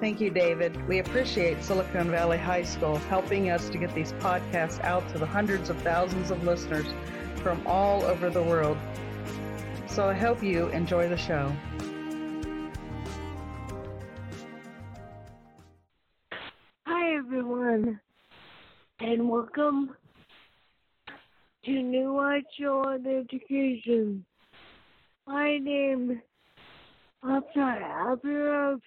Thank you, David. We appreciate Silicon Valley High School helping us to get these podcasts out to the hundreds of thousands of listeners from all over the world. So I hope you enjoy the show. Hi, everyone, and welcome to New Heights Show on Education. My name, be your host,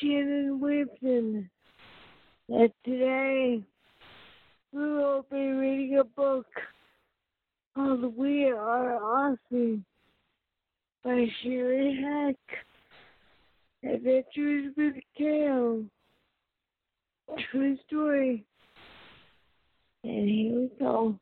Shannon Williamson. And today, we will be reading a book called We Are Awesome by Sherry Heck. Adventures with Kale. True story. And here we go.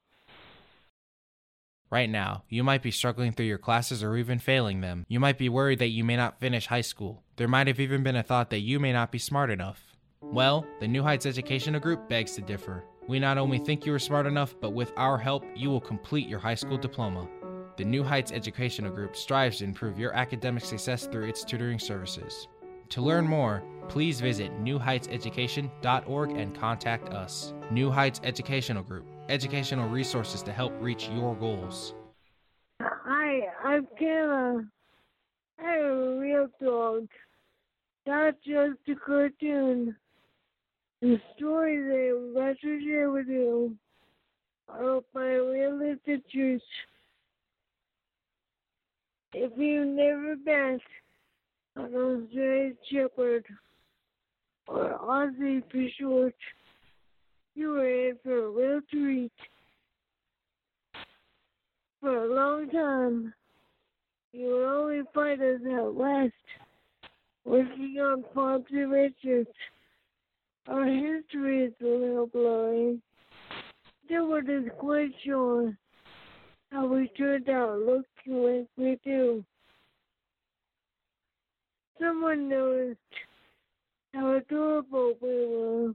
Right now, you might be struggling through your classes or even failing them. You might be worried that you may not finish high school. There might have even been a thought that you may not be smart enough. Well, the New Heights Educational Group begs to differ. We not only think you are smart enough, but with our help, you will complete your high school diploma. The New Heights Educational Group strives to improve your academic success through its tutoring services. To learn more, please visit newheightseducation.org and contact us. New Heights Educational Group, educational resources to help reach your goals. Hi, I'm Kayla. I'm a real dog, not just a cartoon. The stories I am about to share with you are my real adventures. If you've never met an Australian Shepherd, or Aussie for short, you are in for a real treat. For a long time, you will only find us out west, working on and. Our history is a little blurry. No one is quite sure how we turned out looking like we do. Someone noticed how adorable we were,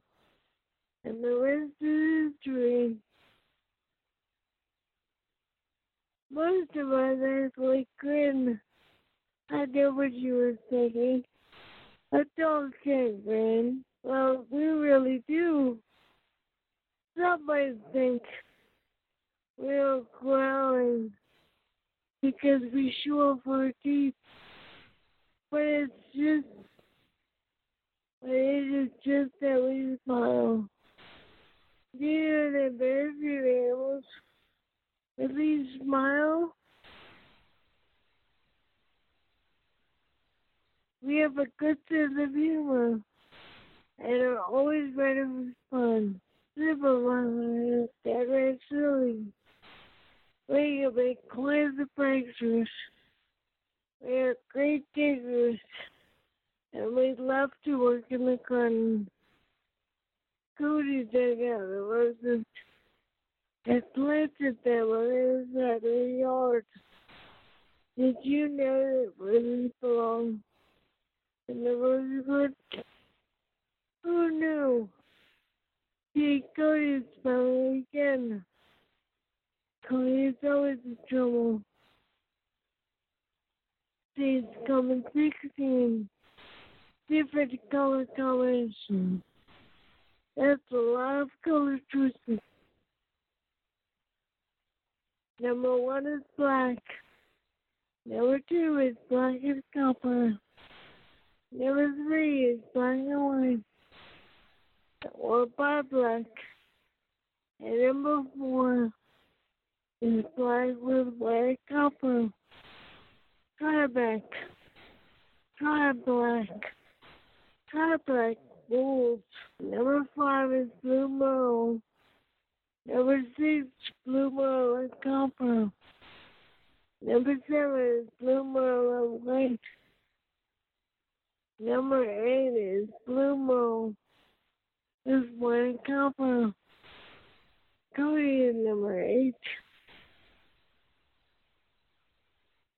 and the rest is history. Most of us actually grin. I know what you were thinking. Dog can't grin. Well, we really do. Some might think we're growling because we show off our teeth, but it's just, it is just that we smile. That very few animals really smile? We have a good sense of humor and are always ready for fun. Superman is dead silly. We can make kinds of breakthroughs. We are great diggers, and we love to work in the garden. Cody dug out the roses and planted them on the inside of the yard. Did you know that roses belong in the rose garden? Who knew? See, Cody's smiling again. Cody is always in trouble. Come in 16 different color combinations. That's a lot of color choices. Number one is black. Number two is black and copper. Number three is black and white or bar black. And number four is black with white copper. Try black. Try black. Try black gold. Number five is blue merle. Number six, blue merle and copper. Number seven is blue merle and white. Number eight is Blue Merle. This one copper. Cody is number eight.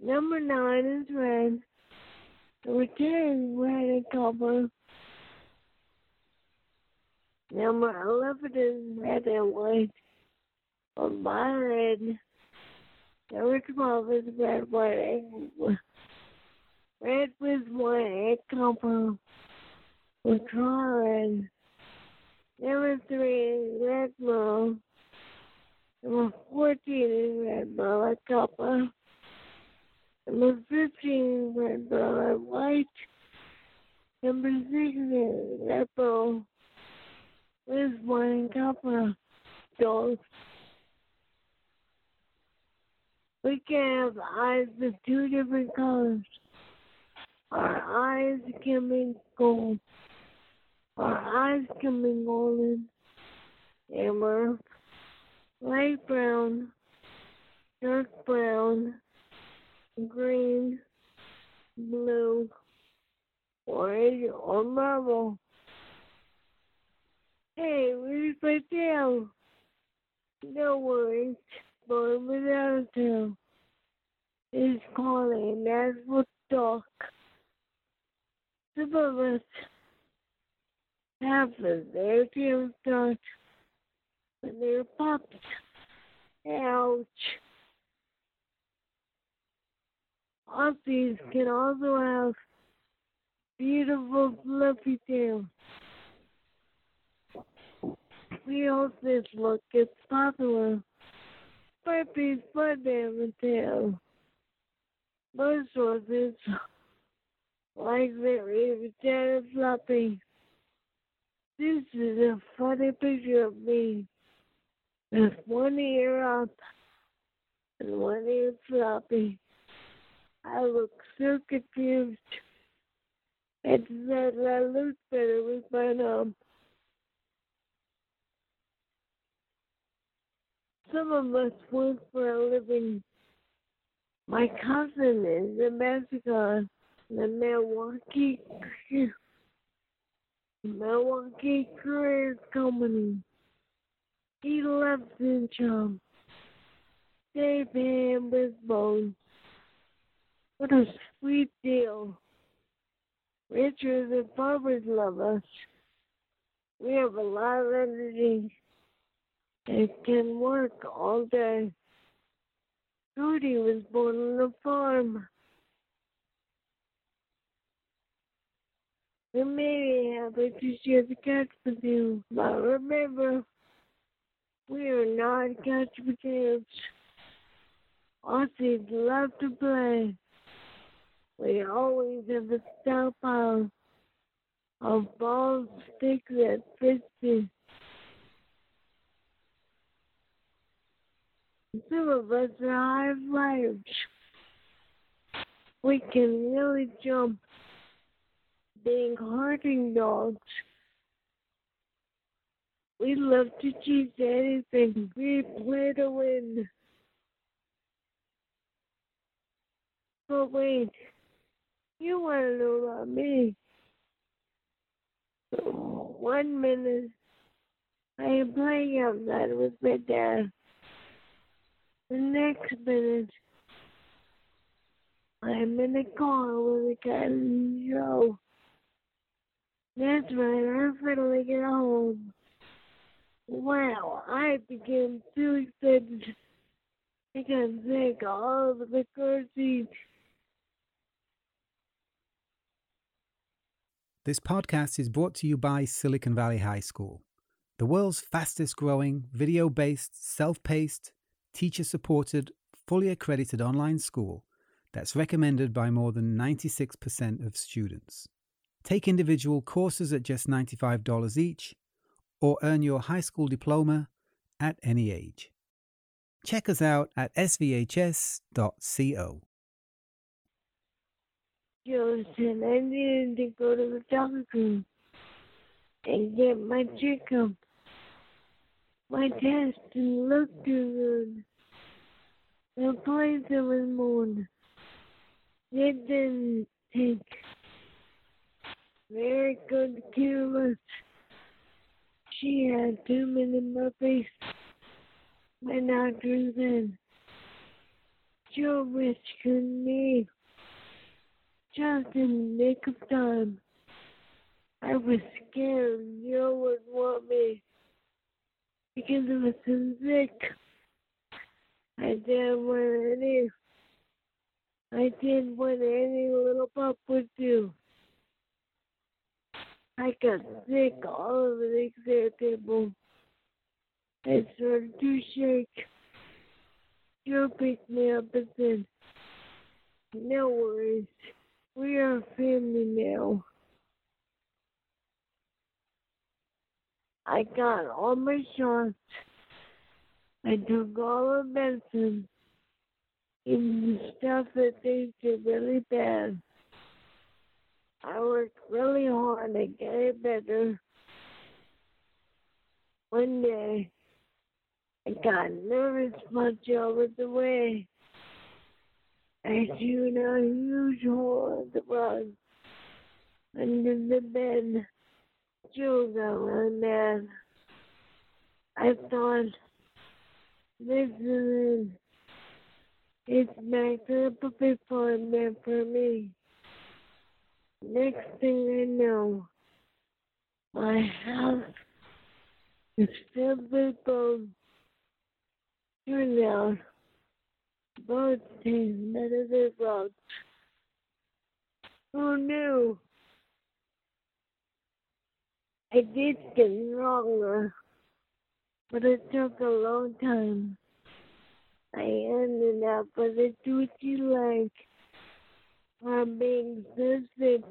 Number nine is red. Number ten is red and copper. Number eleven is red and white. On my red. Number twelve is red, white, and red with white and copper. With red. Number three is red blue. Number 14 is red, blue, and copper. Number 15 is red, blue, and white. Number 16 is red, blue, with white and copper. Dogs. We can have eyes with two different colors. Our eyes can be gold. Our eyes can be golden. Amber light brown, dark brown, green, blue, orange, or marble. Hey, where's my tail? No worries, boy without a tail is calling. That's what talk. Some of us have their tails dark when they're pups. Ouch. Aussies can also have beautiful fluffy tails. We hope this look is popular. Puppies but have a tail. Most sources like their even floppy. This is a funny picture of me with one ear up and one ear floppy. I look so confused. It's that I look better with my arm. Some of us work for a living. My cousin is a Mexican, the Milwaukee, Milwaukee Career Company. He loves his job. They pay him with bones. What a sweet deal. Richard and farmers love us. We have a lot of energy and can work all day. Rudy was born on a farm. We may the couch with you, but remember, we are not couch potatoes. Aussies love to play. We always have a stockpile of balls, sticks, and frisbees. Some of us are high flyers. We can really jump being hunting dogs. We love to chase anything. We play to win. But wait, you want to know about me? One minute, I am playing outside with my dad. The next minute, I'm in a car with a cat and Joe. That's right, I finally get home. Wow, I became too excited. I can take all of the car seats. This podcast is brought to you by Silicon Valley High School, the world's fastest growing, video based, self paced, teacher supported, fully accredited online school that's recommended by more than 96% of students. Take individual courses at just $95 each or earn your high school diploma at any age. Check us out at svhs.co. Joseph, I needed to go to the doctor and get my checkup. My test didn't look too good. The place was moon. It didn't take very good care She had too many puppies. My doctor said, Joe Rich couldn't leave. Just in the nick of time. I was scared Joe would want me because I was so sick. I didn't want any. I did what any little pup would do. I got sick all over the exam table. I started to shake. Joe picked me up and said, No worries. We are family now. I got all my shots. I took all the medicine, even the stuff that tasted really bad. I worked really hard to get it better. One day, I got nervous much over the way. I chewed a huge hole in the rug under the bed. Got really mad. I thought, this is it. It's back to the for me. Next thing I know, my house is filled with bones. Turned out, both taste better than bugs. Who knew? I did get stronger, but it took a long time. I ended up with a toothy leg from being sick.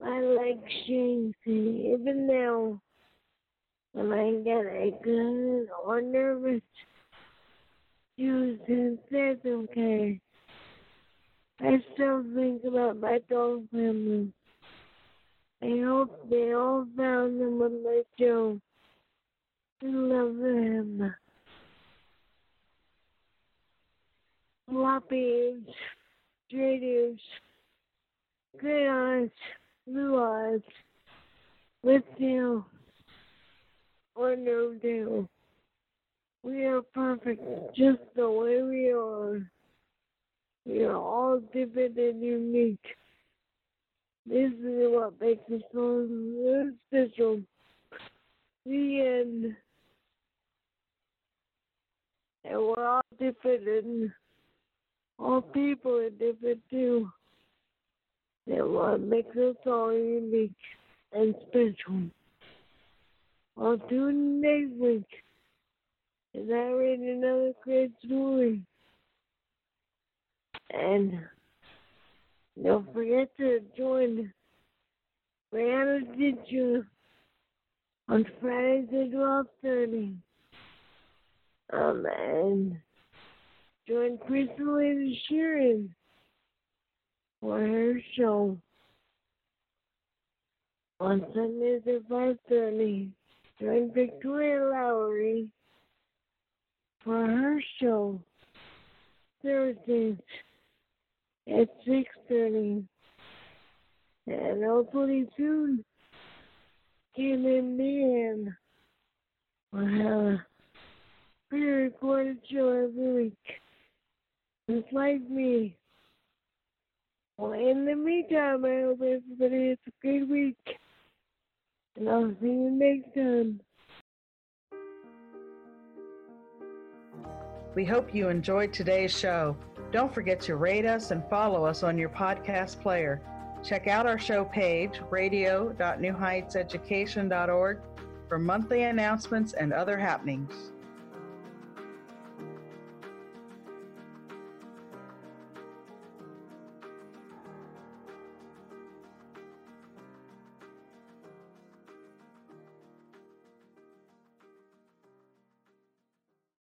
My legs shaky even now. When I get a good or nervous, Susan says okay. I still think about my dog family. I hope they all found them with my Joe. I love them. Floppy ears, gray eyes, blue eyes, with tail, or no tail. We are perfect just the way we are. We are all different and unique. This is what makes us so special. The end. And we're all different and all people are different too. And what makes us all unique and special. I'll tune next week as I read another great story. And don't forget to join Brianna Ditcher on Fridays at 12.30. Um, and join Crystal and Sharon for her show on Sundays at 5.30. Join Victoria Lowry for her show Thursdays at 6.30. And hopefully soon, Kim and Man will have a pre-recorded show every week. Just like me. Well, in the meantime, I hope everybody has a great week. And I'll see you next time. We hope you enjoyed today's show. Don't forget to rate us and follow us on your podcast player. Check out our show page, radio.newheightseducation.org, for monthly announcements and other happenings.